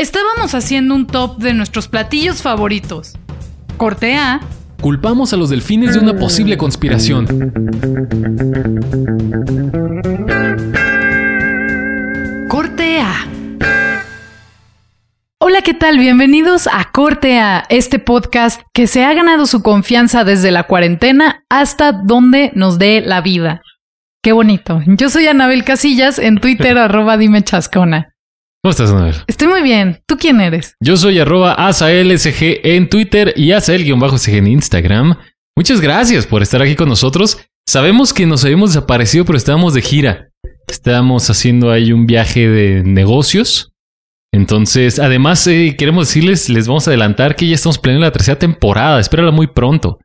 Estábamos haciendo un top de nuestros platillos favoritos. Corte A. Culpamos a los delfines de una posible conspiración. Corte A. Hola, ¿qué tal? Bienvenidos a Corte A, este podcast que se ha ganado su confianza desde la cuarentena hasta donde nos dé la vida. Qué bonito. Yo soy Anabel Casillas en Twitter, arroba dime chascona. ¿Cómo estás, Anabel? Estoy muy bien. ¿Tú quién eres? Yo soy arroba asaelsg en Twitter y asael-sg en Instagram. Muchas gracias por estar aquí con nosotros. Sabemos que nos habíamos desaparecido, pero estábamos de gira. Estábamos haciendo ahí un viaje de negocios. Entonces, además, eh, queremos decirles, les vamos a adelantar que ya estamos planeando la tercera temporada. Espérala muy pronto.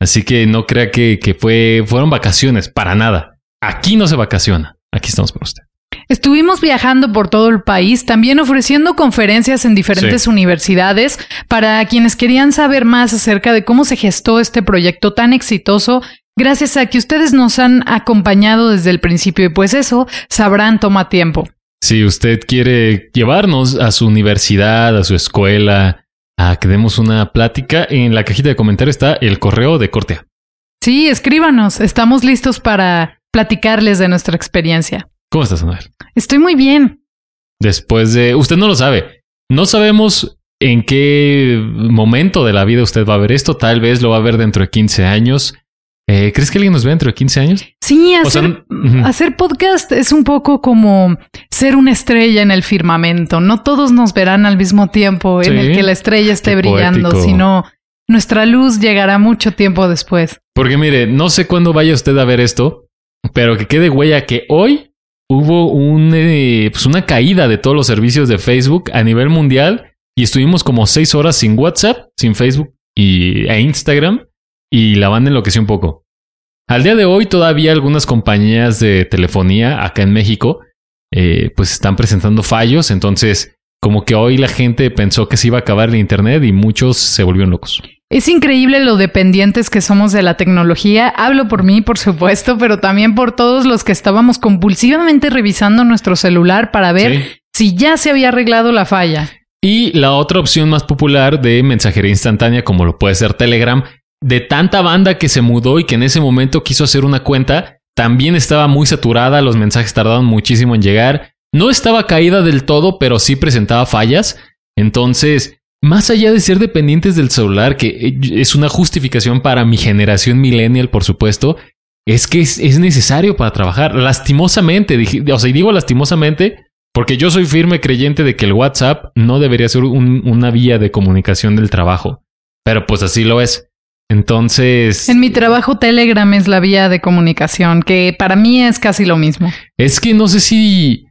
Así que no crea que, que fue, fueron vacaciones, para nada. Aquí no se vacaciona. Aquí estamos con usted. Estuvimos viajando por todo el país, también ofreciendo conferencias en diferentes Sí. universidades para quienes querían saber más acerca de cómo se gestó este proyecto tan exitoso, gracias a que ustedes nos han acompañado desde el principio y pues eso, sabrán, toma tiempo. Si usted quiere llevarnos a su universidad, a su escuela, a que demos una plática, en la cajita de comentarios está el correo de Cortea. Sí, escríbanos, estamos listos para platicarles de nuestra experiencia. ¿Cómo estás, Anabel? Estoy muy bien. Después de... Usted no lo sabe. No sabemos en qué momento de la vida usted va a ver esto. Tal vez lo va a ver dentro de 15 años. Eh, ¿Crees que alguien nos ve dentro de 15 años? Sí, O sea, hacer, hacer podcast es un poco como ser una estrella en el firmamento. No todos nos verán al mismo tiempo en Sí. el que la estrella esté brillando, poético. sino nuestra luz llegará mucho tiempo después. Porque mire, no sé cuándo vaya usted a ver esto, pero que quede huella que hoy hubo un, eh, pues una caída de todos los servicios de Facebook a nivel mundial y estuvimos como seis horas sin WhatsApp, sin Facebook y, e Instagram y la banda enloqueció un poco. Al día de hoy todavía algunas compañías de telefonía acá en México eh, pues están presentando fallos, entonces como que hoy la gente pensó que se iba a acabar el Internet y muchos se volvieron locos. Es increíble lo dependientes que somos de la tecnología. Hablo por mí, por supuesto, pero también por todos los que estábamos compulsivamente revisando nuestro celular para ver Sí. si ya se había arreglado la falla. Y la otra opción más popular de mensajería instantánea, como lo puede ser Telegram, de tanta banda que se mudó y que en ese momento quiso hacer una cuenta, también estaba muy saturada, los mensajes tardaban muchísimo en llegar. No estaba caída del todo, pero sí presentaba fallas. Entonces, más allá de ser dependientes del celular, que eh, es una justificación para mi generación millennial, por supuesto, es que es, es necesario para trabajar. Lastimosamente, dije- o sea, y digo lastimosamente, porque yo soy firme creyente de que el WhatsApp no debería ser un- una vía de comunicación del trabajo. Pero pues así lo es. Entonces, En mi trabajo, Telegram es la vía de comunicación, que para mí es casi lo mismo. es que no sé si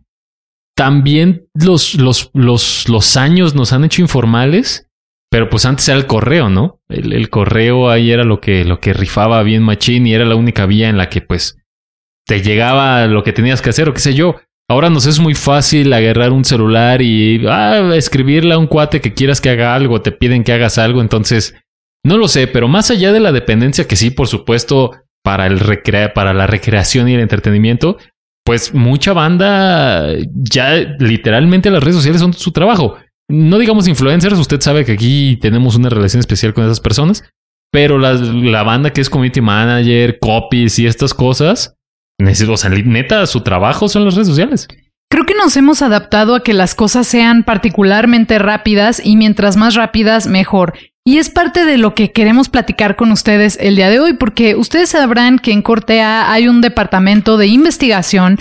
también los, los, los, los años nos han hecho informales, pero pues antes era el correo, ¿no? El, correo ahí era lo que, lo que rifaba bien machín y era la única vía en la que pues te llegaba lo que tenías que hacer o qué sé yo. Ahora nos es muy fácil agarrar un celular y ah, escribirle a un cuate que quieras que haga algo, te piden que hagas algo, entonces no lo sé, pero más allá de la dependencia que sí, por supuesto, para el para la recreación y el entretenimiento, pues mucha banda ya literalmente las redes sociales son su trabajo. No digamos influencers, usted sabe que aquí tenemos una relación especial con esas personas, pero la, la banda que es community manager, copies y estas cosas, o sea, neta, su trabajo son las redes sociales. Creo que nos hemos adaptado a que las cosas sean particularmente rápidas y mientras más rápidas, mejor. Y es parte de lo que queremos platicar con ustedes el día de hoy, porque ustedes sabrán que en Cortea hay un departamento de investigación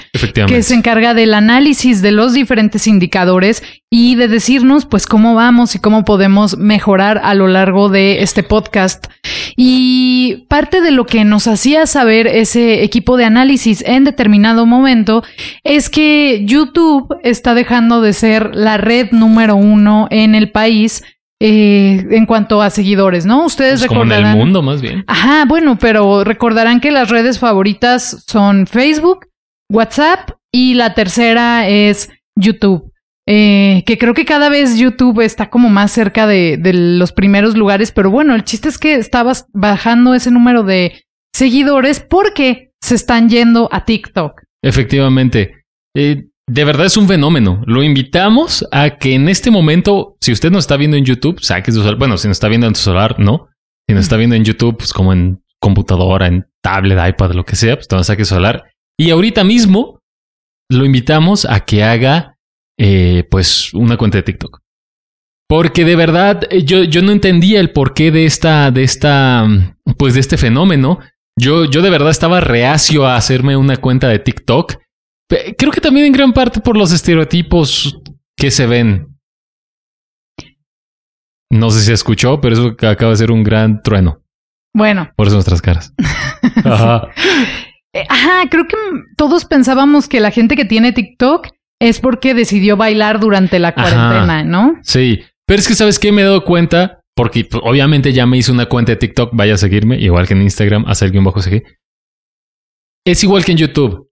que se encarga del análisis de los diferentes indicadores y de decirnos pues cómo vamos y cómo podemos mejorar a lo largo de este podcast. Y parte de lo que nos hacía saber ese equipo de análisis en determinado momento es que YouTube está dejando de ser la red número uno en el país eh, en cuanto a seguidores, ¿no? Ustedes pues recordarán. Como en el mundo, más bien. Ajá, bueno, pero recordarán que las redes favoritas son Facebook, WhatsApp y la tercera es YouTube. Eh, que creo que cada vez YouTube está como más cerca de, de, los primeros lugares, pero bueno, el chiste es que estabas bajando ese número de seguidores porque se están yendo a TikTok. Efectivamente. Eh, de verdad es un fenómeno. Lo invitamos a que en este momento, si usted nos está viendo en YouTube, saque su celular. Bueno, si nos está viendo en su celular, no. Si nos está viendo en YouTube, pues como en computadora, en tablet, iPad, lo que sea, pues también saque su celular. Y ahorita mismo lo invitamos a que haga, eh, pues, una cuenta de TikTok. Porque de verdad, eh, yo, yo no entendía el porqué de esta, de esta, pues de este fenómeno. Yo, yo de verdad estaba reacio a hacerme una cuenta de TikTok Creo que también en gran parte por los estereotipos que se ven. No sé si se escuchó, pero eso acaba de ser un gran trueno. Bueno. Por eso nuestras caras. Ajá. Eh, ajá, creo que todos pensábamos que la gente que tiene TikTok es porque decidió bailar durante la cuarentena, ¿no? Sí, pero es que sabes qué me he dado cuenta, porque pues, obviamente ya me hice una cuenta de TikTok, vaya a seguirme, igual que en Instagram, hacer alguien bajo seguir. Es igual que en YouTube.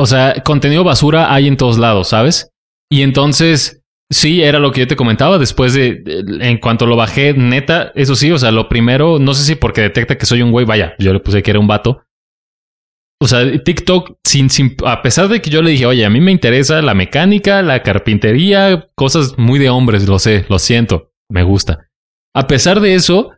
O sea, contenido basura hay en todos lados, ¿sabes? Y entonces, sí, era lo que yo te comentaba. Después de, en cuanto lo bajé, neta, eso sí, o sea, lo primero, no sé si porque detecta que soy un güey, vaya, yo le puse que era un vato. O sea, TikTok, sin, sin, a pesar de que yo le dije, oye, a mí me interesa la mecánica, la carpintería, cosas muy de hombres, lo sé, lo siento, me gusta. A pesar de eso,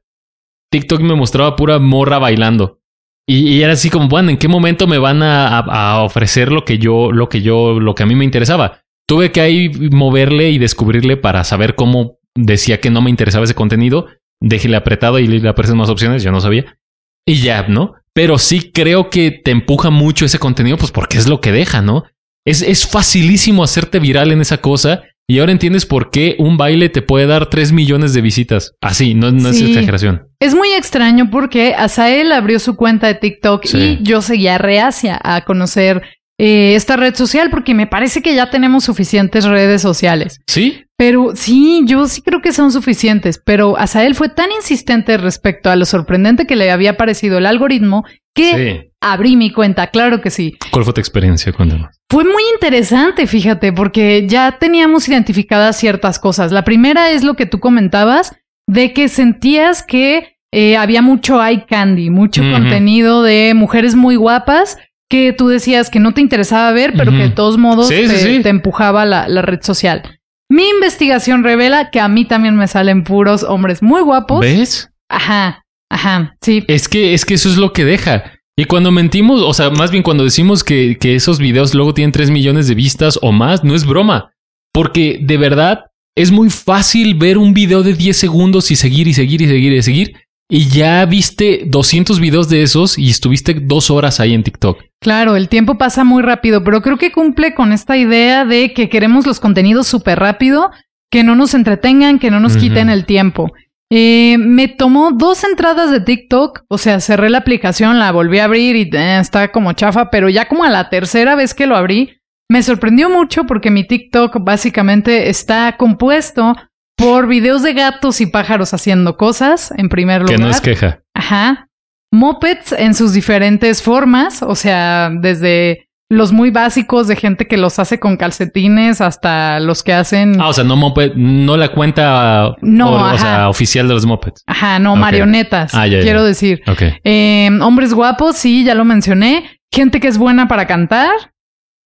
TikTok me mostraba pura morra bailando. Y, era así como, bueno, ¿en qué momento me van a, ofrecer lo que yo, lo que yo, lo que a mí me interesaba? Tuve que ahí moverle y descubrirle para saber cómo decía que no me interesaba ese contenido. Déjele apretado y le aparecen más opciones, yo no sabía. Y ya, ¿no? Pero sí creo que te empuja mucho ese contenido, pues porque es lo que deja, ¿no? Es, es facilísimo hacerte viral en esa cosa y ahora entiendes por qué un baile te puede dar 3 millones de visitas. Así, no, no es exageración. Es muy extraño porque Asael abrió su cuenta de TikTok y yo seguía reacia a conocer eh, esta red social porque me parece que ya tenemos suficientes redes sociales. Sí. Pero sí, yo sí creo que son suficientes, pero Asael fue tan insistente respecto a lo sorprendente que le había parecido el algoritmo que abrí mi cuenta, claro que sí. ¿Cuál fue tu experiencia? Cuéntanos. Fue muy interesante, fíjate, porque ya teníamos identificadas ciertas cosas. La primera es lo que tú comentabas, de que sentías que eh, había mucho eye candy, mucho contenido de mujeres muy guapas que tú decías que no te interesaba ver, pero que de todos modos te, empujaba la, la red social. Mi investigación revela que a mí también me salen puros hombres muy guapos. ¿Ves? Ajá, ajá, sí. Es que, es que eso es lo que deja. Y cuando mentimos, o sea, más bien cuando decimos que, que esos videos luego tienen 3 millones de vistas o más, no es broma. Porque de verdad es muy fácil ver un video de 10 segundos y seguir y seguir y seguir y seguir. Y ya viste 200 videos de esos y estuviste dos horas ahí en TikTok. Claro, el tiempo pasa muy rápido, pero creo que cumple con esta idea de que queremos los contenidos súper rápido, que no nos entretengan, que no nos quiten el tiempo. Eh, me tomó dos entradas de TikTok, o sea, cerré la aplicación, la volví a abrir y eh, está como chafa, pero ya como a la tercera vez que lo abrí, me sorprendió mucho porque mi TikTok básicamente está compuesto por videos de gatos y pájaros haciendo cosas, en primer lugar. Que no es queja. Ajá. Mopeds en sus diferentes formas, o sea, desde los muy básicos de gente que los hace con calcetines hasta los que hacen. Ah, o sea, no moped, no la cuenta no, o, sea, oficial de los mopeds. Ajá, no, marionetas. Ah, quiero decir. Ok. Em, hombres guapos, sí, ya lo mencioné. Gente que es buena para cantar.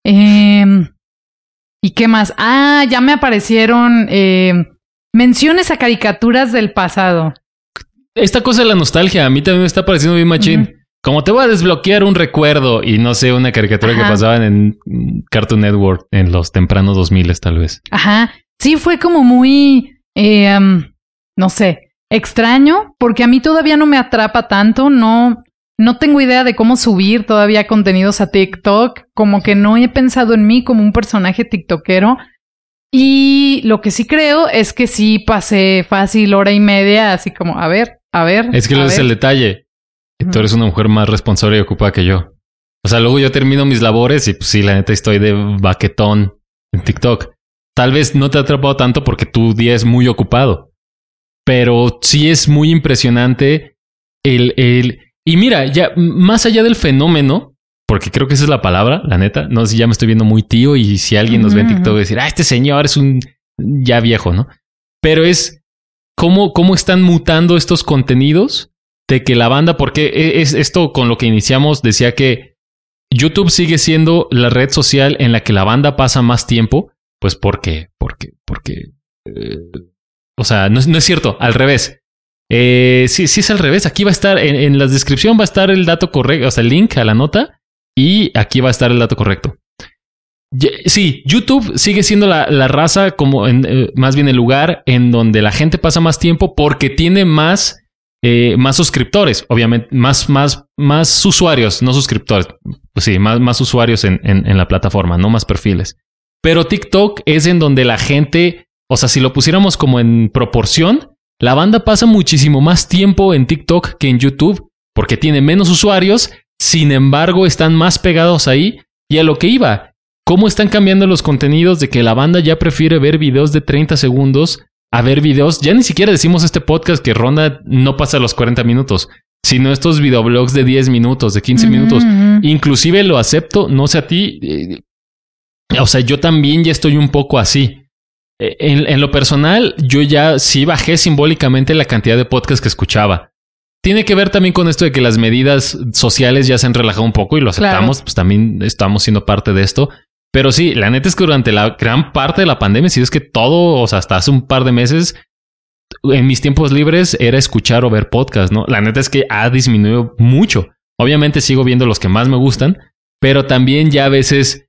Em, ¿Y qué más? Ah, ya me aparecieron em, menciones a caricaturas del pasado. Esta cosa de la nostalgia, a mí también me está pareciendo bien machín. Como te voy a desbloquear un recuerdo y no sé, una caricatura que pasaban en Cartoon Network en los tempranos 2000 tal vez. Ajá. Sí, fue como muy, eh, no sé, extraño porque a mí todavía no me atrapa tanto, no, no tengo idea de cómo subir todavía contenidos a TikTok, como que no he pensado en mí como un personaje tiktokero. Y lo que sí creo es que sí pasé fácil hora y media, así como, a ver, a ver. Es que ese es el detalle. Tú eres una mujer más responsable y ocupada que yo. O sea, luego yo termino mis labores y pues sí, la neta estoy de baquetón en TikTok. Tal vez no te ha atrapado tanto porque tu día es muy ocupado. Pero sí es muy impresionante el, el... Y mira, ya más allá del fenómeno, porque creo que esa es la palabra, la neta. No sé si ya me estoy viendo muy tío y si alguien nos ve en TikTok decir, ah, este señor es un ya viejo, ¿no? Pero es cómo, cómo están mutando estos contenidos de que la banda, porque e- es esto con lo que iniciamos, decía que YouTube sigue siendo la red social en la que la banda pasa más tiempo, pues porque, porque, porque, eh, o sea, no, es- no es cierto, al revés. Eh, sí, sí es al revés. Aquí va a estar, en, en la descripción va a estar el dato correcto, o sea, el link a la nota, y aquí va a estar el dato correcto. Sí, YouTube sigue siendo la, la raza, como en, eh, más bien el lugar en donde la gente pasa más tiempo porque tiene más, eh, más suscriptores, obviamente, más, más, más usuarios, no suscriptores. Pues sí, más, más usuarios en, en, en la plataforma, no más perfiles. Pero TikTok es en donde la gente, o sea, si lo pusiéramos como en proporción, la banda pasa muchísimo más tiempo en TikTok que en YouTube porque tiene menos usuarios, sin embargo están más pegados ahí y a lo que iba. ¿Cómo están cambiando los contenidos de que la banda ya prefiere ver videos de 30 segundos a ver videos? Ya ni siquiera decimos este podcast que ronda no pasa los 40 minutos, sino estos videoblogs de 10 minutos, de 15 minutos. Inclusive lo acepto, no sé a ti. eh, o sea, yo también ya estoy un poco así. Eh, En, en lo personal, yo ya sí bajé simbólicamente la cantidad de podcasts que escuchaba. Tiene que ver también con esto de que las medidas sociales ya se han relajado un poco y lo Claro. aceptamos, pues también estamos siendo parte de esto. Pero sí, la neta es que durante la gran parte de la pandemia, si es que todo, o sea, hasta hace un par de meses, en mis tiempos libres era escuchar o ver podcast, ¿no? La neta es que ha disminuido mucho. Obviamente sigo viendo los que más me gustan, pero también ya a veces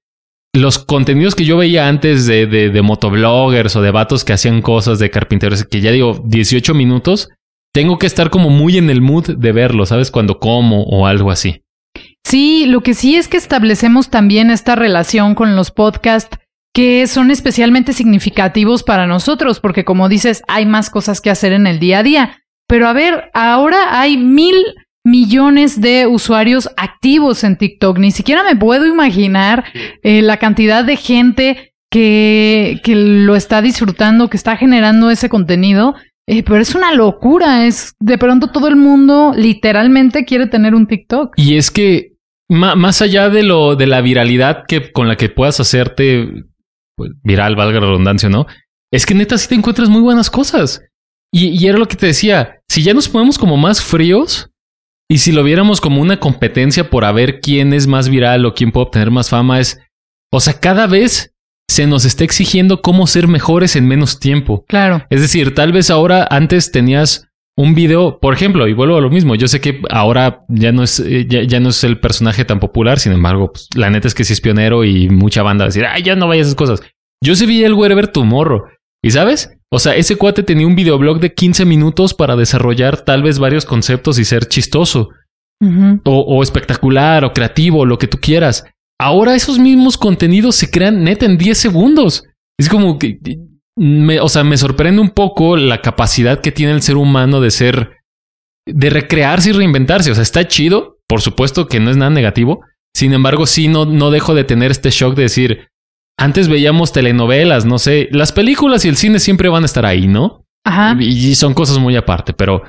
los contenidos que yo veía antes de, de, de motobloggers o de vatos que hacían cosas de carpinteros, que ya digo 18 minutos, tengo que estar como muy en el mood de verlo, ¿sabes? Cuando como o algo así. Sí, lo que sí es que establecemos también esta relación con los podcasts que son especialmente significativos para nosotros, porque como dices, hay más cosas que hacer en el día a día. Pero a ver, ahora hay mil millones de usuarios activos en TikTok. Ni siquiera me puedo imaginar eh, la cantidad de gente que, que lo está disfrutando, que está generando ese contenido. Eh, pero es una locura. Es de pronto todo el mundo literalmente quiere tener un TikTok. Y es que más allá de lo de la viralidad que con la que puedas hacerte pues, viral, valga la redundancia, ¿no? Es que neta sí te encuentras muy buenas cosas. Y, y era lo que te decía, si ya nos ponemos como más fríos y si lo viéramos como una competencia por a ver quién es más viral o quién puede obtener más fama, es, o sea, cada vez se nos está exigiendo cómo ser mejores en menos tiempo. Claro. Es decir, tal vez ahora antes tenías un video, por ejemplo, y vuelvo a lo mismo. Yo sé que ahora ya no es, eh, ya, ya no es el personaje tan popular. Sin embargo, pues, la neta es que sí es pionero y mucha banda va a decir, ay, ya no vayas a esas cosas. Yo sí vi el Wherever Tomorrow. ¿Y sabes? O sea, ese cuate tenía un videoblog de 15 minutos para desarrollar tal vez varios conceptos y ser chistoso o, o espectacular o creativo, lo que tú quieras. Ahora esos mismos contenidos se crean neta en 10 segundos. Es como que, me, o sea, me sorprende un poco la capacidad que tiene el ser humano de ser, de recrearse y reinventarse. O sea, está chido, por supuesto que no es nada negativo. Sin embargo, sí, no, no dejo de tener este shock de decir, antes veíamos telenovelas, no sé, las películas y el cine siempre van a estar ahí, ¿no? Ajá. Y, y son cosas muy aparte, pero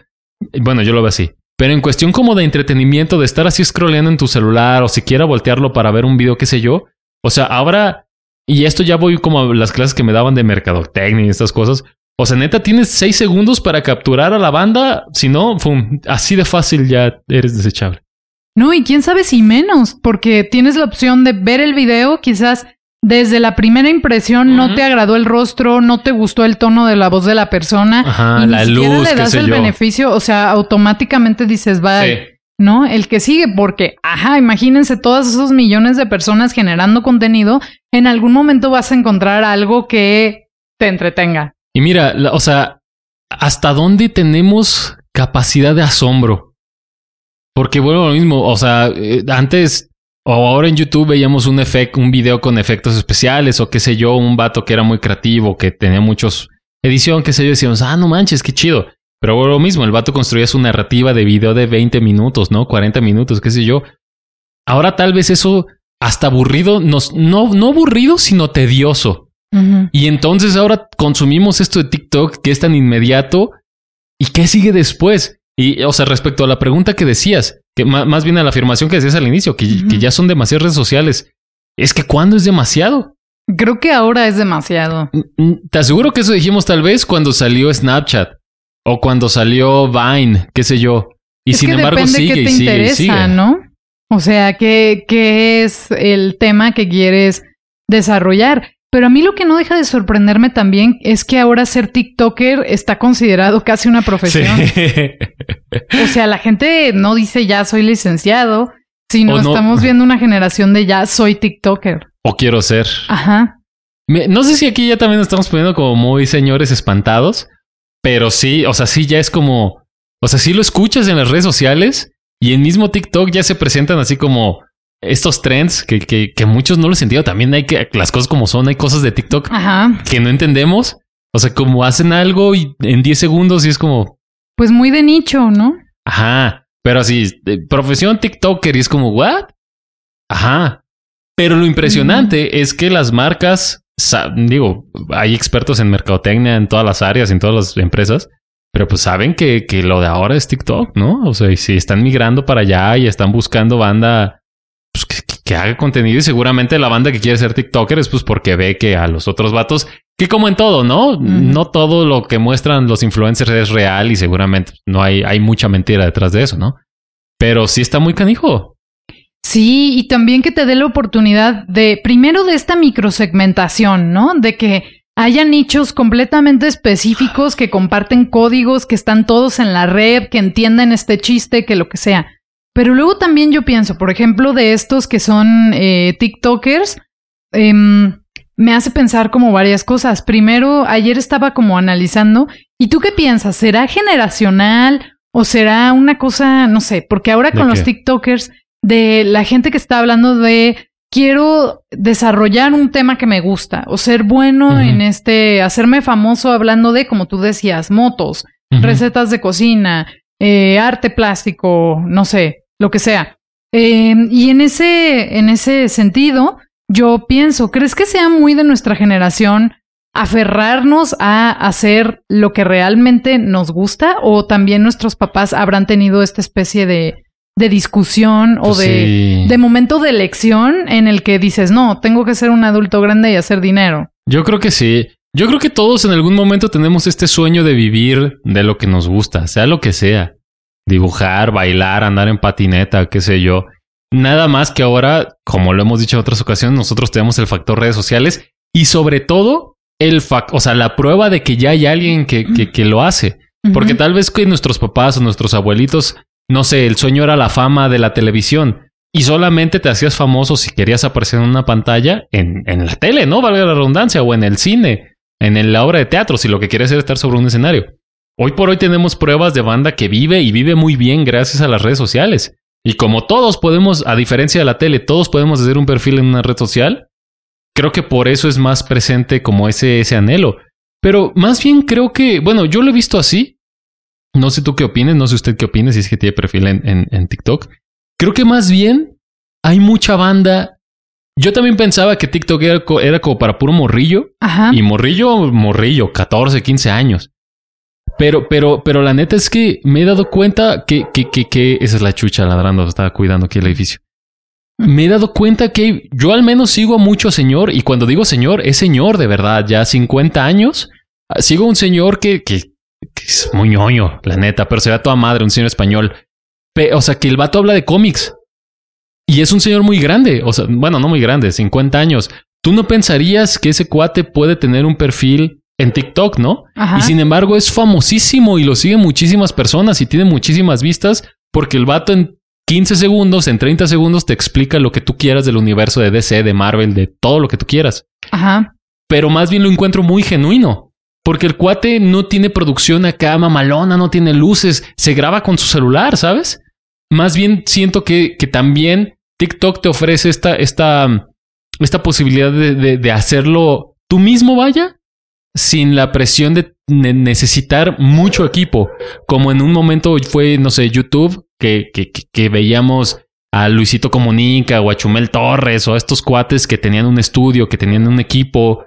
bueno, yo lo veo así. Pero en cuestión como de entretenimiento, de estar así scrolleando en tu celular o siquiera voltearlo para ver un video, qué sé yo. O sea, ahora, y esto ya voy como a las clases que me daban de mercadotecnia y estas cosas. O sea, neta, tienes seis segundos para capturar a la banda. Si no, fum, así de fácil ya eres desechable. No, y quién sabe si menos, porque tienes la opción de ver el video, quizás desde la primera impresión no te agradó el rostro, no te gustó el tono de la voz de la persona Ajá, y ni la siquiera luz, le das el yo. beneficio, o sea, automáticamente dices, bye, Sí. ¿no? El que sigue, porque, ajá, imagínense todos esos millones de personas generando contenido, en algún momento vas a encontrar algo que te entretenga. Y mira, la- o sea, hasta dónde tenemos capacidad de asombro. Porque bueno, lo mismo, o sea, eh, antes o ahora en YouTube veíamos un efecto, un video con efectos especiales o qué sé yo, un vato que era muy creativo, que tenía muchos edición, qué sé yo, decíamos, ah, no manches, qué chido. Pero lo mismo, el vato construía su narrativa de video de 20 minutos, ¿no? 40 minutos, qué sé yo. Ahora tal vez eso hasta aburrido, nos, no, no aburrido, sino tedioso. Y entonces ahora consumimos esto de TikTok que es tan inmediato. ¿Y qué sigue después? Y, o sea, respecto a la pregunta que decías, que más, bien a la afirmación que decías al inicio, que, que ya son demasiadas redes sociales, es que ¿cuándo es demasiado? Creo que ahora es demasiado. Mm, mm, te aseguro que eso dijimos tal vez cuando salió Snapchat o cuando salió Vine, qué sé yo. Y sin embargo sigue y sigue y sigue. ¿no? O sea, ¿qué, ¿qué es el tema que quieres desarrollar? Pero a mí lo que no deja de sorprenderme también es que ahora ser TikToker está considerado casi una profesión. o sea, la gente no dice ya soy licenciado, sino estamos viendo una generación de ya soy TikToker. O quiero ser. Ajá. no sé si aquí ya también nos estamos poniendo como muy señores espantados, pero sí, o sea, sí ya es como, o sea, sí lo escuchas en las redes sociales y en mismo TikTok ya se presentan así como estos trends que, que, que muchos no lo sentido. También hay que las cosas como son, hay cosas de TikTok que no entendemos. O sea, como hacen algo y en 10 segundos y es como. Pues muy de nicho, ¿no? Ajá. Pero así, profesión TikToker y es como, ¿what? Ajá. Pero lo impresionante es que las marcas, digo, hay expertos en mercadotecnia en todas las áreas, en todas las empresas, pero pues saben que, que lo de ahora es TikTok, ¿no? O sea, si están migrando para allá y están buscando banda que, haga contenido y seguramente la banda que quiere ser TikToker es pues porque ve que a los otros vatos, que como en todo, ¿no? No todo lo que muestran los influencers es real y seguramente no hay, hay mucha mentira detrás de eso, ¿no? Pero sí está muy canijo. Sí, y también que te dé la oportunidad de, primero de esta microsegmentación, ¿no? De que haya nichos completamente específicos que comparten códigos, que están todos en la red, que entienden este chiste, que lo que sea. Pero luego también yo pienso, por ejemplo, de estos que son eh, TikTokers, em, me hace pensar como varias cosas. Primero, ayer estaba como analizando, ¿y tú qué piensas? ¿Será generacional o será una cosa, no sé, porque ahora con los TikTokers, de la gente que está hablando de quiero desarrollar un tema que me gusta o ser bueno en este, hacerme famoso hablando de, como tú decías, motos, recetas de cocina, eh, arte plástico, no sé, lo que sea. Eh, y en ese, en ese sentido, yo pienso, ¿crees que sea muy de nuestra generación aferrarnos a hacer lo que realmente nos gusta? ¿O también nuestros papás habrán tenido esta especie de, de discusión o pues de, de momento de elección en el que dices, no, tengo que ser un adulto grande y hacer dinero? Yo creo que sí. Yo creo que todos en algún momento tenemos este sueño de vivir de lo que nos gusta, sea lo que sea dibujar, bailar, andar en patineta, qué sé yo. Nada más que ahora, como lo hemos dicho en otras ocasiones, nosotros tenemos el factor redes sociales y sobre todo el fact, o sea, la prueba de que ya hay alguien que, que, lo hace. Porque tal vez que nuestros papás o nuestros abuelitos, no sé, el sueño era la fama de la televisión y solamente te hacías famoso si querías aparecer en una pantalla en, en la tele, ¿no? Valga la redundancia, o en el cine, en la obra de teatro, si lo que quieres es estar sobre un escenario. Hoy por hoy tenemos pruebas de banda que vive y vive muy bien gracias a las redes sociales. Y como todos podemos, a diferencia de la tele, todos podemos hacer un perfil en una red social, creo que por eso es más presente como ese, ese anhelo. Pero más bien creo que, bueno, yo lo he visto así. No sé tú qué opines, no sé usted qué opine si es que tiene perfil en, en, TikTok. Creo que más bien hay mucha banda. Yo también pensaba que TikTok era, era como para puro morrillo. Ajá. Y morrillo, morrillo, 14, 15 años. Pero, pero, pero la neta es que me he dado cuenta que, que, que, que esa es la chucha ladrando, estaba cuidando aquí el edificio. Me he dado cuenta que yo al menos sigo a mucho señor, y cuando digo señor, es señor de verdad, ya 50 años. Sigo a un señor que, que, es muy ñoño, la neta, pero se ve a toda madre, un señor español. o sea, que el vato habla de cómics. Y es un señor muy grande, o sea, bueno, no muy grande, 50 años. Tú no pensarías que ese cuate puede tener un perfil en TikTok, ¿no? Y sin embargo es famosísimo y lo siguen muchísimas personas y tiene muchísimas vistas porque el vato en 15 segundos, en 30 segundos te explica lo que tú quieras del universo de DC, de Marvel, de todo lo que tú quieras. Ajá. Pero más bien lo encuentro muy genuino. Porque el cuate no tiene producción acá mamalona, no tiene luces, se graba con su celular, ¿sabes? Más bien siento que, que también TikTok te ofrece esta, esta, esta posibilidad de, de, hacerlo tú mismo, vaya, sin la presión de necesitar mucho equipo, como en un momento fue, no sé, YouTube, que, que, que veíamos a Luisito Comunica o a Chumel Torres o a estos cuates que tenían un estudio, que tenían un equipo,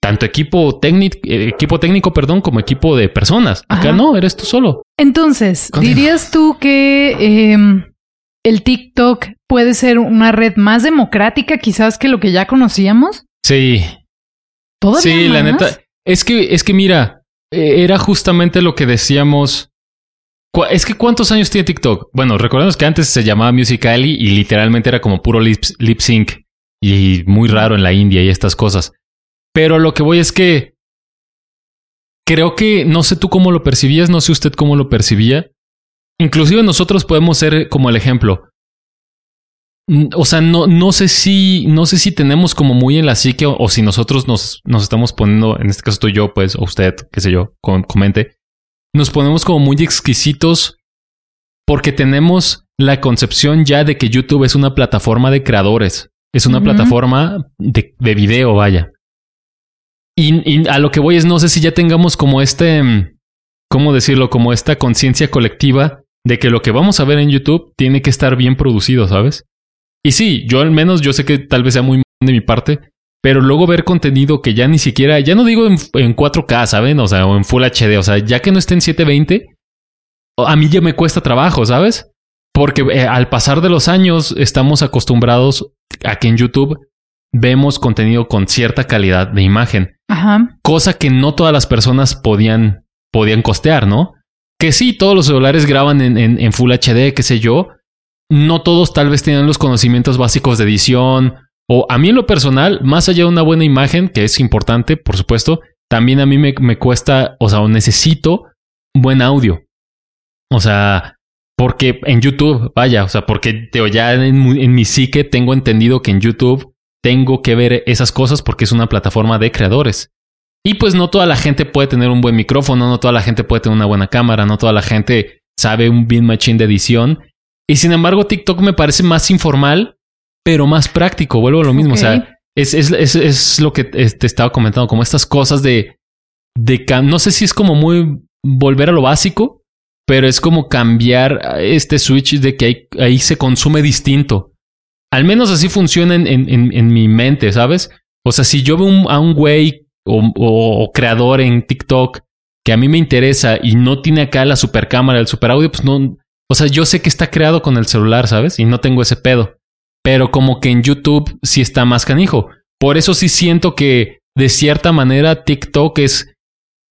tanto equipo técnico, eh, equipo técnico, perdón, como equipo de personas. Acá no, eres tú solo. Entonces, ¿dirías tú que em, el TikTok puede ser una red más democrática quizás que lo que ya conocíamos? Sí. ¿Todavía Sí, la neta. Es que, es que mira, e, era justamente lo que decíamos es que ¿cuántos años tiene TikTok? Bueno, recordemos que antes se llamaba Musical.ly y literalmente era como puro lip, sync y muy raro en la India y estas cosas. Pero lo que voy es que creo que no sé tú cómo lo percibías, no sé usted cómo lo percibía. Inclusive nosotros podemos ser como el ejemplo. O sea, no, no sé si, no sé si tenemos como muy en la psique o, si nosotros nos, nos estamos poniendo, en este caso estoy yo, pues, o usted, qué sé yo, comente, nos ponemos como muy exquisitos porque tenemos la concepción ya de que YouTube es una plataforma de creadores, es una plataforma de, de, video, vaya. Y, a lo que voy es, no sé si ya tengamos como este, ¿cómo decirlo? Como esta conciencia colectiva de que lo que vamos a ver en YouTube tiene que estar bien producido, ¿sabes? Y sí, yo al menos, yo sé que tal vez sea muy de mi parte, pero luego ver contenido que ya ni siquiera, ya no digo en, 4K, ¿saben? O sea, o en Full HD, o sea, ya que no esté en 720, a mí ya me cuesta trabajo, ¿sabes? Porque eh, al pasar de los años estamos acostumbrados a que en YouTube vemos contenido con cierta calidad de imagen. Ajá. Cosa que no todas las personas podían, podían costear, ¿no? Que sí, todos los celulares graban en, en, en Full HD, qué sé yo. No todos tal vez tenían los conocimientos básicos de edición o a mí en lo personal, más allá de una buena imagen, que es importante, por supuesto, también a mí me, cuesta, o sea, o necesito buen audio. O sea, porque en YouTube, vaya, o sea, porque ya en, en mi psique tengo entendido que en YouTube tengo que ver esas cosas porque es una plataforma de creadores. Y pues no toda la gente puede tener un buen micrófono, no toda la gente puede tener una buena cámara, no toda la gente sabe un bien machine de edición. Y sin embargo, TikTok me parece más informal pero más práctico. Vuelvo a lo mismo. O sea, es, es, es, es, lo que te estaba comentando, como estas cosas de, de no sé si es como muy volver a lo básico, pero es como cambiar este switch de que ahí, ahí se consume distinto. Al menos así funciona en, en, en, mi mente, ¿sabes? O sea, si yo veo a un güey o, o, creador en TikTok que a mí me interesa y no tiene acá la super cámara, el super audio, pues no. O sea, yo sé que está creado con el celular, ¿sabes? Y no tengo ese pedo pero como que en YouTube sí está más canijo. Por eso sí siento que de cierta manera TikTok es,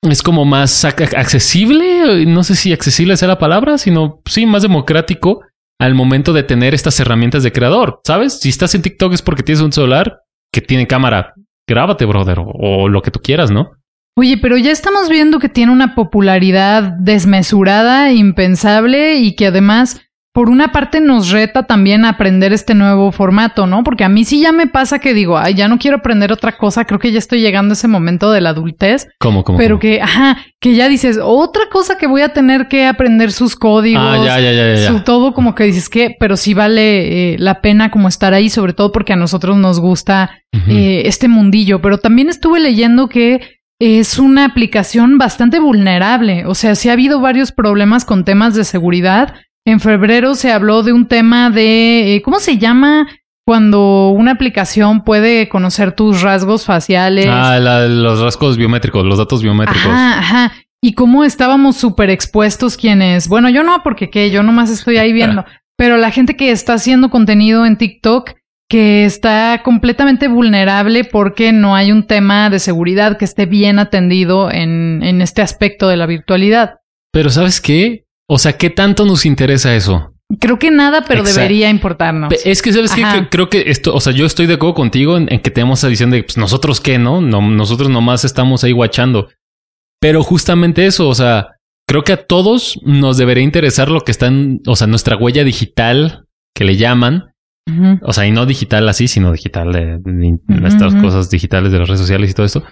es como más accesible, no sé si accesible sea la palabra, sino sí más democrático al momento de tener estas herramientas de creador, ¿sabes? Si estás en TikTok es porque tienes un celular que tiene cámara, grábate, brother, o lo que tú quieras, ¿no? Oye, pero ya estamos viendo que tiene una popularidad desmesurada, impensable y que además por una parte nos reta también a aprender este nuevo formato, ¿no? Porque a mí sí ya me pasa que digo, ay, ya no quiero aprender otra cosa, creo que ya estoy llegando a ese momento de la adultez. ¿Cómo, cómo? Pero que, ajá, que ya dices, otra cosa que voy a tener que aprender sus códigos. Ah, ya, ya, ya. Su todo como que dices que, pero sí vale eh, la pena como estar ahí, sobre todo porque a nosotros nos gusta eh, este mundillo. Pero también estuve leyendo que es una aplicación bastante vulnerable. O sea, sí ha habido varios problemas con temas de seguridad en febrero se habló de un tema de, eh, ¿cómo se llama? Cuando una aplicación puede conocer tus rasgos faciales. Ah, los rasgos biométricos, los datos biométricos. Ajá, ajá. Y cómo estábamos súper expuestos quienes, bueno, yo no, porque qué, yo nomás estoy ahí viendo, pero la gente que está haciendo contenido en TikTok que está completamente vulnerable porque no hay un tema de seguridad que esté bien atendido en, en este aspecto de la virtualidad. Pero ¿sabes qué? O sea, ¿qué tanto nos interesa eso? Creo que nada, pero debería importarnos. Es que, ¿sabes qué? Creo que esto, o sea, yo estoy de acuerdo contigo en, que tenemos esa visión de, pues, nosotros qué, ¿no? ¿no? Nosotros nomás estamos ahí guachando. Pero justamente eso, o sea, creo que a todos nos debería interesar lo que está en, o sea, nuestra huella digital, que le llaman. O sea, y no digital así, sino digital de, nuestras cosas digitales de las redes sociales y todo esto.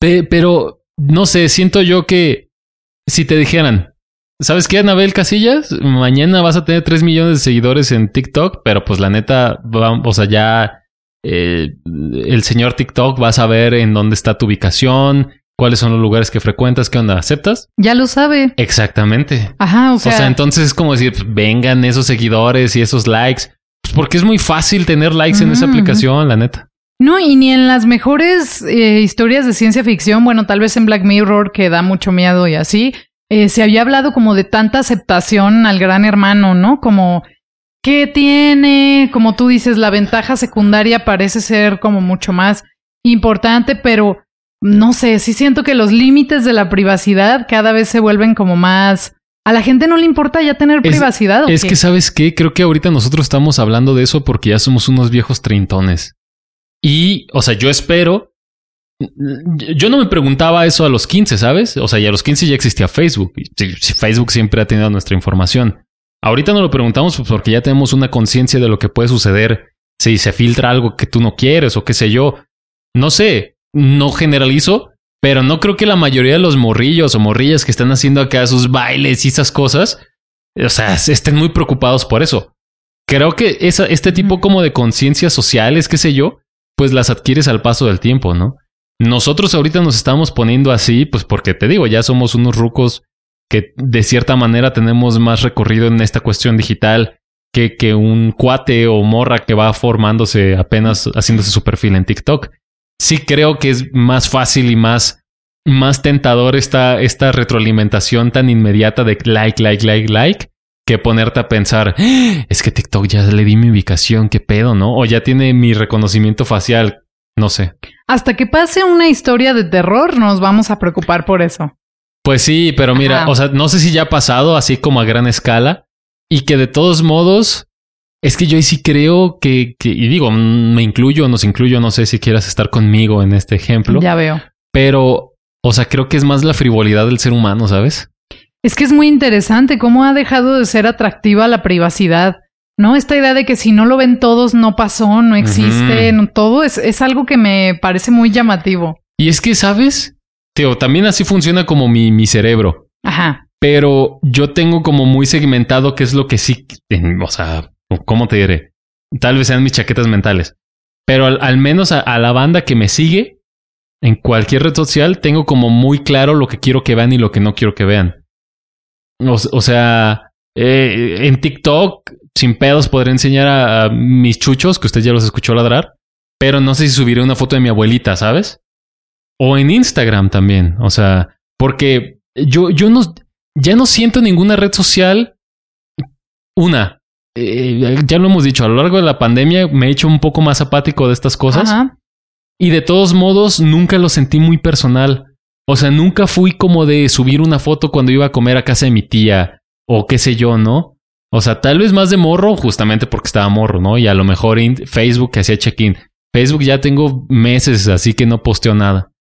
pero no sé, siento yo que si te dijeran, ¿sabes qué, Anabel Casillas? Mañana vas a tener 3 millones de seguidores en TikTok, pero pues la neta, o sea, ya eh, el señor TikTok va a saber en dónde está tu ubicación, cuáles son los lugares que frecuentas, qué onda, ¿aceptas? Ya lo sabe. Exactamente. Ajá, o sea. O sea, entonces es como decir, pues, vengan esos seguidores y esos likes. Pues porque es muy fácil tener likes en esa aplicación, la neta. No, y ni en las mejores eh, historias de ciencia ficción, bueno, tal vez en Black Mirror, que da mucho miedo y así, eh, se había hablado como de tanta aceptación al gran hermano, ¿no? Como, ¿qué tiene? Como tú dices, la ventaja secundaria parece ser como mucho más importante, pero no sé, sí siento que los límites de la privacidad cada vez se vuelven como más... A la gente no le importa ya tener Es- privacidad. ¿o Es qué? que, ¿sabes qué? Creo que ahorita nosotros estamos hablando de eso porque ya somos unos viejos treintones. Y, o sea, yo espero. Yo no me preguntaba eso a los 15, ¿sabes? O sea, y a los 15 ya existía Facebook. Facebook siempre ha tenido nuestra información. Ahorita no lo preguntamos porque ya tenemos una conciencia de lo que puede suceder si se filtra algo que tú no quieres o qué sé yo. No sé, no generalizo, pero no creo que la mayoría de los morrillos o morrillas que están haciendo acá sus bailes y esas cosas, o sea, estén muy preocupados por eso. Creo que esa, este tipo como de conciencias sociales, qué sé yo, pues las adquieres al paso del tiempo, ¿no? Nosotros ahorita nos estamos poniendo así, pues porque te digo, ya somos unos rucos que de cierta manera tenemos más recorrido en esta cuestión digital que, que un cuate o morra que va formándose apenas haciéndose su perfil en TikTok. Sí creo que es más fácil y más, más tentador esta, esta retroalimentación tan inmediata de like, like, like, like, que ponerte a pensar, "Ah, es que TikTok ya le di mi ubicación, qué pedo, ¿no? O ya tiene mi reconocimiento facial, no sé. Hasta que pase una historia de terror, nos vamos a preocupar por eso. Pues sí, pero mira, Ajá. o sea, no sé si ya ha pasado así como a gran escala y que de todos modos, es que yo ahí sí creo que, que y digo, me incluyo, nos incluyo, no sé si quieras estar conmigo en este ejemplo, Ya veo. pero, o sea, creo que es más la frivolidad del ser humano, ¿sabes? Es que es muy interesante cómo ha dejado de ser atractiva la privacidad. ¿No? Esta idea de que si no lo ven todos, no pasó, no existe, no, todo es, es algo que me parece muy llamativo. Y es que, ¿sabes? Teo, también así funciona como mi, mi cerebro. Ajá. pero yo tengo como muy segmentado qué es lo que sí, o sea, ¿cómo te diré? Tal vez sean mis chaquetas mentales, pero al, al menos a, la banda que me sigue en cualquier red social tengo como muy claro lo que quiero que vean y lo que no quiero que vean. O, o sea, eh, en TikTok, sin pedos, podré enseñar a, a mis chuchos, que usted ya los escuchó ladrar, pero no sé si subiré una foto de mi abuelita, ¿sabes? O en Instagram también, o sea, porque yo, yo no, ya no siento ninguna red social. Una, eh, ya lo hemos dicho, a lo largo de la pandemia me he hecho un poco más apático de estas cosas. Ajá. Y de todos modos, nunca lo sentí muy personal. O sea, nunca fui como de subir una foto cuando iba a comer a casa de mi tía o qué sé yo, ¿no? O sea, tal vez más de morro, justamente porque estaba morro, ¿no? Y a lo mejor en Facebook que hacía check-in. Facebook ya tengo meses, así que no posteo nada.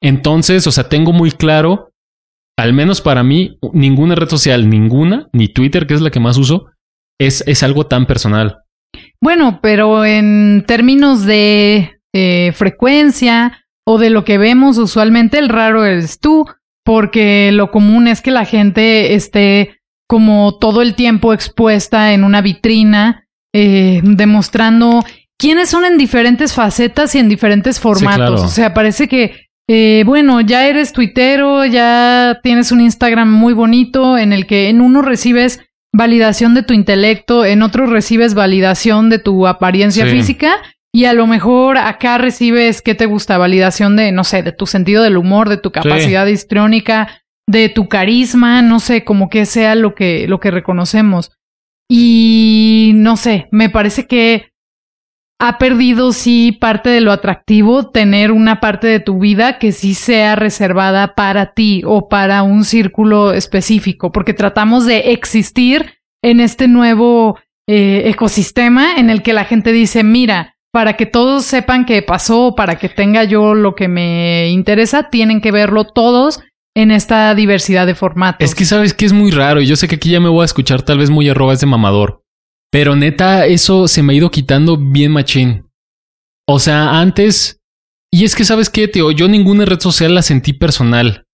Entonces, o sea, tengo muy claro, al menos para mí, ninguna red social, ninguna, ni Twitter, que es la que más uso, es, es algo tan personal. Bueno, pero en términos de eh, frecuencia o de lo que vemos usualmente, el raro eres tú, porque lo común es que la gente esté como todo el tiempo expuesta en una vitrina, eh, demostrando quiénes son en diferentes facetas y en diferentes formatos. claro. O sea, parece que, eh, bueno, ya eres tuitero, ya tienes un Instagram muy bonito en el que en uno recibes validación de tu intelecto, en otro recibes validación de tu apariencia Sí. física y a lo mejor acá recibes, ¿qué te gusta? Validación de, no sé, de tu sentido del humor, de tu capacidad histriónica, de tu carisma, no sé, como que sea lo que, lo que reconocemos. Y no sé, me parece que ha perdido sí parte de lo atractivo tener una parte de tu vida que sí sea reservada para ti o para un círculo específico, porque tratamos de existir en este nuevo eh, ecosistema en el que la gente dice, mira, para que todos sepan qué pasó, para que tenga yo lo que me interesa, tienen que verlo todos en esta diversidad de formatos. Es que sabes que es muy raro y yo sé que aquí ya me voy a escuchar tal vez muy arroba de mamador. Pero neta, eso se me ha ido quitando bien machín. O sea, antes Y es que, ¿sabes qué, tío? Yo ninguna red social la sentí personal.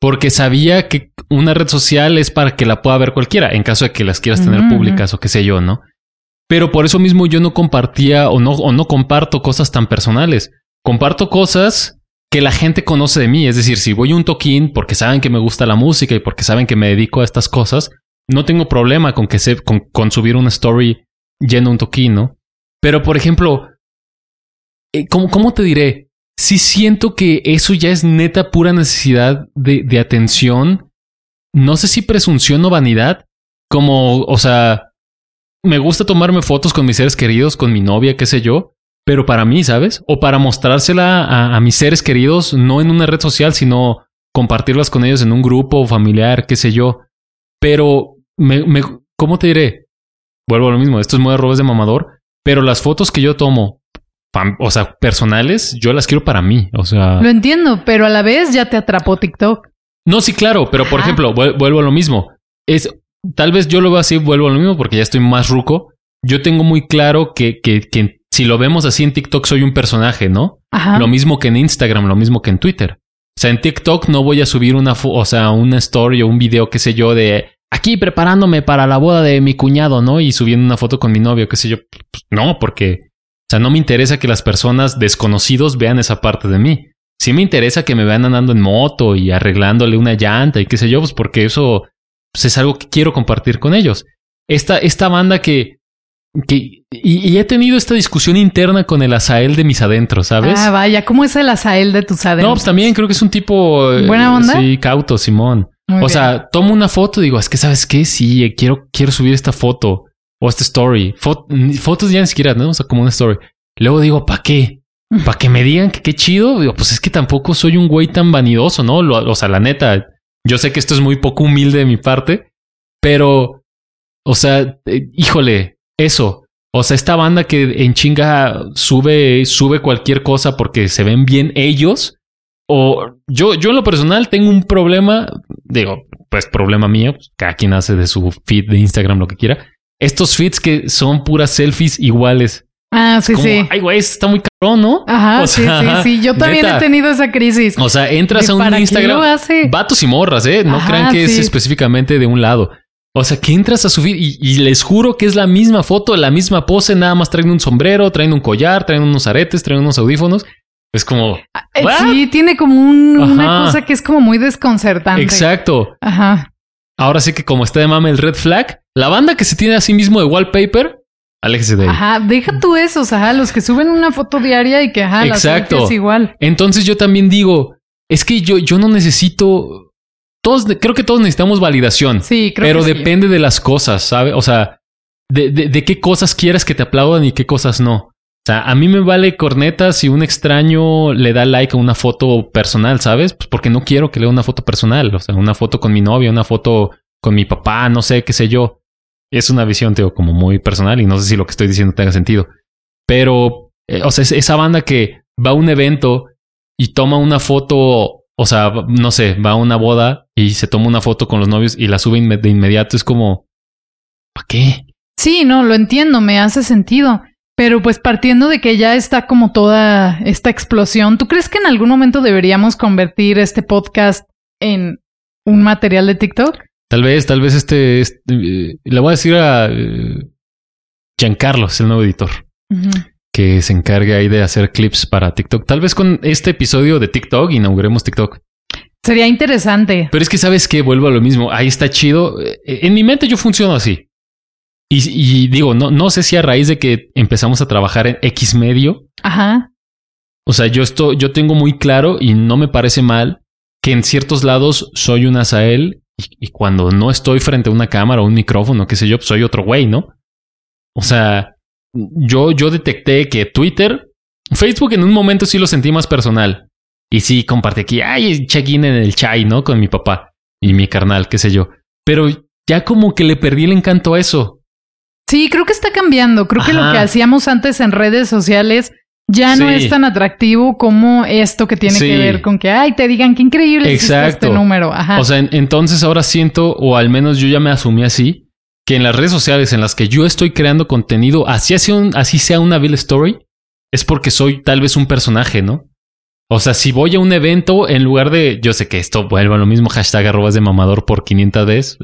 Porque sabía que una red social es para que la pueda ver cualquiera, en caso de que las quieras tener públicas o qué sé yo, ¿no? Pero por eso mismo yo no compartía o no, o no comparto cosas tan personales. Comparto cosas que la gente conoce de mí. Es decir, si voy a un toquín porque saben que me gusta la música y porque saben que me dedico a estas cosas, no tengo problema con que se, con, subir una story yendo un toquín, ¿no? Pero, por ejemplo, eh, ¿cómo, ¿cómo te diré? Sí siento que eso ya es neta pura necesidad de, de atención. No sé si presunción o vanidad. Como, o sea, me gusta tomarme fotos con mis seres queridos, con mi novia, qué sé yo. Pero para mí, ¿sabes? O para mostrársela a, a mis seres queridos, no en una red social, sino compartirlas con ellos en un grupo familiar, qué sé yo. Pero, me, me, ¿cómo te diré? Vuelvo a lo mismo, esto es muy arrobes de mamador, pero las fotos que yo tomo, o sea, personales, yo las quiero para mí. O sea, Lo entiendo, pero a la vez ya te atrapó TikTok. no, sí, claro, pero por Ajá. ejemplo, vuel- vuelvo a lo mismo. Es tal vez yo lo veo así, vuelvo a lo mismo porque ya estoy más ruco. Yo tengo muy claro que, que, que si lo vemos así en TikTok soy un personaje, ¿no? Ajá. Lo mismo que en Instagram, lo mismo que en Twitter. O sea, en TikTok no voy a subir una, o sea, una story o un video, qué sé yo, de aquí preparándome para la boda de mi cuñado, ¿no? Y subiendo una foto con mi novio, qué sé yo. Pues, no, porque, o sea, no me interesa que las personas desconocidos vean esa parte de mí. Sí me interesa que me vean andando en moto y arreglándole una llanta y qué sé yo, pues porque eso pues, es algo que quiero compartir con ellos. Esta, esta banda que, que y, y he tenido esta discusión interna con el Azael de mis adentros, ¿sabes? Ah, vaya, ¿cómo es el azael de tus adentros? No, pues también creo que es un tipo. eh, ¿Buena onda? Sí, cauto, Simón. Muy o bien. sea, tomo una foto y digo, es que sabes qué, sí, eh, quiero, quiero subir esta foto o esta story. Fotos ya ni siquiera, ¿no? O sea, como una story. Luego digo, ¿para qué? ¿Para que me digan que qué chido? Digo, pues es que tampoco soy un güey tan vanidoso, ¿no? Lo- o sea, la neta, yo sé que esto es muy poco humilde de mi parte, pero, o sea, eh, híjole, eso. O sea, esta banda que en chinga sube, sube cualquier cosa porque se ven bien ellos. O yo, yo en lo personal tengo un problema, digo, pues problema mío, pues, cada quien hace de su feed de Instagram lo que quiera. Estos feeds que son puras selfies iguales. Ah, sí, Como, sí. Ay, güey, está muy cabrón, ¿no? Ajá, o sí, sea, sí, sí. Yo también neta. he tenido esa crisis. O sea, entras ¿De a un Instagram. Vatos y morras, ¿eh? No Ajá, crean que es específicamente de un lado. O sea, que entras a subir y, y les juro que es la misma foto, la misma pose, nada más traen un sombrero, traen un collar, traen unos aretes, traen unos audífonos. Es como, Eh, ¿What? Sí, tiene como un- una cosa que es como muy desconcertante. exacto. Ajá. Ahora sí que como está de mame el red flag, la banda que se tiene a sí mismo de wallpaper, aléjese de ahí. Ajá, deja tú esos, ajá, los que suben una foto diaria y que, ajá, Exacto. es igual. Entonces yo también digo, es que yo, yo no necesito, todos, creo que todos necesitamos validación. Sí, creo pero que sí. depende de las cosas, ¿sabes? O sea, de, de, de qué cosas quieres que te aplaudan y qué cosas no. O sea, a mí me vale corneta si un extraño le da like a una foto personal, ¿sabes? Pues porque no quiero que lea una foto personal. O sea, una foto con mi novia, una foto con mi papá, no sé, qué sé yo. Es una visión, Teo, como muy personal y no sé si lo que estoy diciendo tenga sentido. Pero, eh, o sea, es- esa banda que va a un evento y toma una foto, o sea, no sé, va a una boda y se toma una foto con los novios y la sube inme- de inmediato, es como, ¿para qué? Sí, no, lo entiendo, me hace sentido. Pero pues partiendo de que ya está como toda esta explosión, ¿tú crees que en algún momento deberíamos convertir este podcast en un material de TikTok? Tal vez, tal vez este, este, eh, le voy a decir a eh, Giancarlos, el nuevo editor. Que se encargue ahí de hacer clips para TikTok. Tal vez con este episodio de TikTok inauguremos TikTok. Sería interesante. Pero es que sabes que vuelvo a lo mismo. Ahí está chido. Eh, En mi mente yo funciono así. Y, y digo, no, no sé si a raíz de que empezamos a trabajar en X medio, Ajá. o sea, yo esto, yo tengo muy claro y no me parece mal que en ciertos lados soy un Azael y, y cuando no estoy frente a una cámara o un micrófono, qué sé yo, pues soy otro güey, ¿no? O sea, yo, yo detecté que Twitter, Facebook en un momento sí lo sentí más personal. Y sí, compartí aquí, ay, check-in en el chai, ¿no? Con mi papá y mi carnal, qué sé yo. Pero ya como que le perdí el encanto a eso. Sí, creo que está cambiando. Creo que lo que hacíamos antes en redes sociales ya no es tan atractivo como esto que tiene Sí. que ver con que, ay, te digan qué increíble hiciste Exacto. este número. Ajá. O sea, en- entonces ahora siento, o al menos yo ya me asumí así, que en las redes sociales en las que yo estoy creando contenido, así sea, un- así sea una Bill Story, es porque soy tal vez un personaje, ¿no? O sea, si voy a un evento, en lugar de, yo sé que esto vuelve a lo mismo, hashtag arrobas de mamador por 500 veces.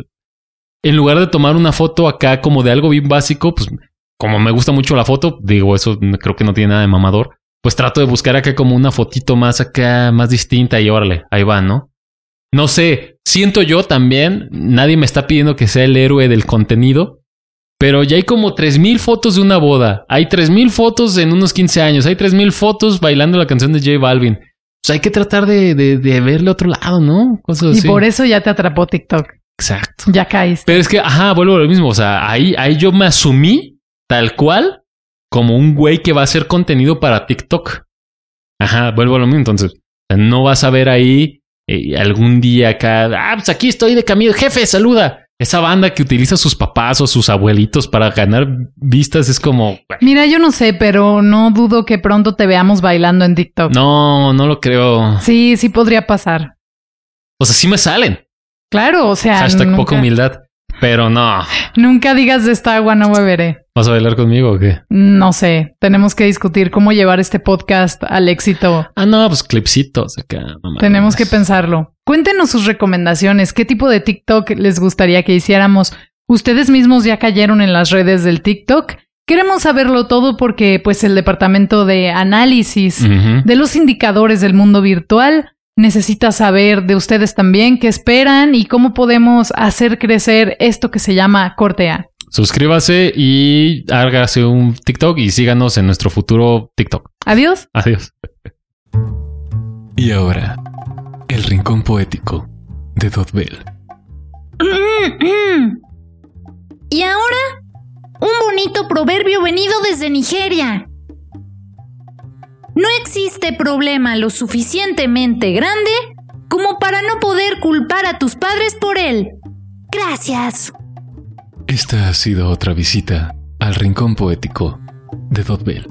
En lugar de tomar una foto acá como de algo bien básico, pues como me gusta mucho la foto, digo, eso creo que no tiene nada de mamador, pues trato de buscar acá como una fotito más acá, más distinta y órale, ahí va, ¿no? No sé, siento yo también, nadie me está pidiendo que sea el héroe del contenido, pero ya hay como 3.000 fotos de una boda, hay 3.000 fotos en unos 15 años, hay 3.000 fotos bailando la canción de J Balvin. Pues hay que tratar de, de, de verle otro lado, ¿no? Cosas y por eso ya te atrapó TikTok. Exacto. Ya caíste. Pero es que, ajá, vuelvo a lo mismo. O sea, ahí, ahí yo me asumí tal cual como un güey que va a hacer contenido para TikTok. Ajá, vuelvo a lo mismo. Entonces, no vas a ver ahí eh, algún día acá, ah, pues aquí estoy de camino, jefe, saluda. Esa banda que utiliza sus papás o sus abuelitos para ganar vistas es como... Mira, yo no sé, pero no dudo que pronto te veamos bailando en TikTok. No, no lo creo. Sí, sí podría pasar. O sea, sí me salen. Claro, o sea... Hashtag poca humildad. Pero no. Nunca digas de esta agua no beberé. ¿Vas a bailar conmigo o qué? No sé. Tenemos que discutir cómo llevar este podcast al éxito. Ah, no, pues clipsitos acá. Tenemos que pensarlo. Cuéntenos sus recomendaciones. ¿Qué tipo de TikTok les gustaría que hiciéramos? ¿Ustedes mismos ya cayeron en las redes del TikTok? Queremos saberlo todo porque pues el departamento de análisis de los indicadores del mundo virtual necesita saber de ustedes también qué esperan y cómo podemos hacer crecer esto que se llama Cortea. Suscríbase y hágase un TikTok y síganos en nuestro futuro TikTok. Adiós. Adiós. Y ahora, el rincón poético de Dotbell. y ahora, un bonito proverbio venido desde Nigeria. No existe problema lo suficientemente grande como para no poder culpar a tus padres por él. Gracias. Esta ha sido otra visita al Rincón Poético de Dotbell.